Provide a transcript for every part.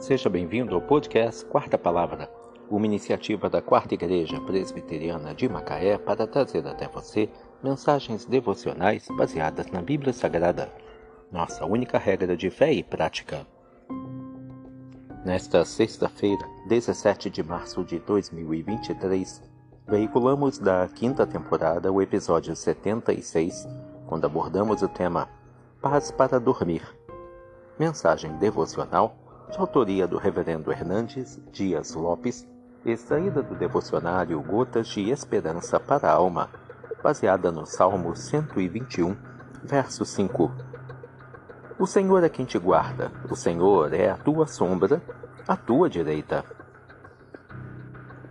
Seja bem-vindo ao podcast Quarta Palavra, uma iniciativa da Quarta Igreja Presbiteriana de Macaé para trazer até você mensagens devocionais baseadas na Bíblia Sagrada, nossa única regra de fé e prática. Nesta sexta-feira, 17 de março de 2023, veiculamos da quinta temporada o episódio 76, quando abordamos o tema Paz para Dormir. Mensagem devocional de autoria do Reverendo Hernandes Dias Lopes, extraída do devocionário Gotas de Esperança para a Alma, baseada no Salmo 121, verso 5. O Senhor é quem te guarda, o Senhor é a tua sombra, a tua direita.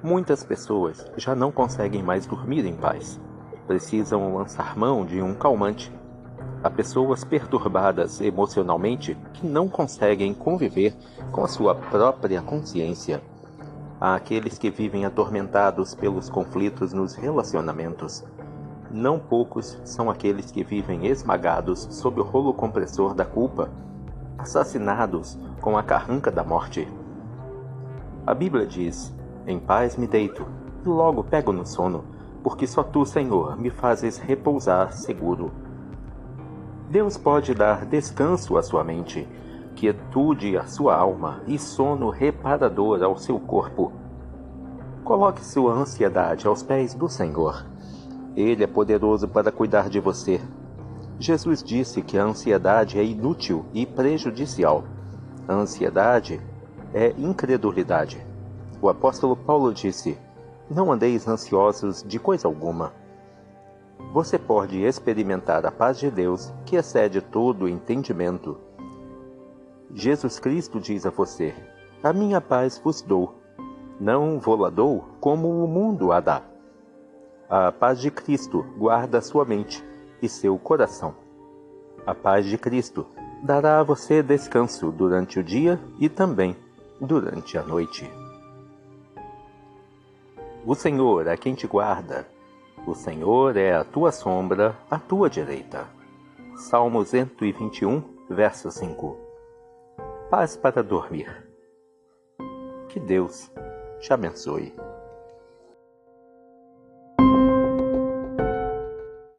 Muitas pessoas já não conseguem mais dormir em paz. Precisam lançar mão de um calmante. Há pessoas perturbadas emocionalmente que não conseguem conviver com a sua própria consciência. Há aqueles que vivem atormentados pelos conflitos nos relacionamentos. Não poucos são aqueles que vivem esmagados sob o rolo compressor da culpa, assassinados com a carranca da morte. A Bíblia diz: em paz me deito, e logo pego no sono, porque só tu, Senhor, me fazes repousar seguro. Deus pode dar descanso à sua mente, quietude à sua alma e sono reparador ao seu corpo. Coloque sua ansiedade aos pés do Senhor. Ele é poderoso para cuidar de você. Jesus disse que a ansiedade é inútil e prejudicial. A ansiedade é incredulidade. O apóstolo Paulo disse: Não andeis ansiosos de coisa alguma. Você pode experimentar a paz de Deus, que excede todo o entendimento. Jesus Cristo diz a você: A minha paz vos dou. Não vou-la dou como o mundo a dá. A paz de Cristo guarda sua mente e seu coração. A paz de Cristo dará a você descanso durante o dia e também durante a noite. O Senhor é quem te guarda. O Senhor é a tua sombra, a tua direita. Salmo 121, verso 5. Paz para dormir. Que Deus te abençoe.